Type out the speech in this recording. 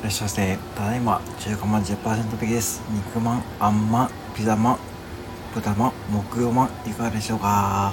いらっしゃいませ。ただいま中華まん10%引きです。肉まん、あんまん、ピザまん、豚まん、木曜まん、いかがでしょうか？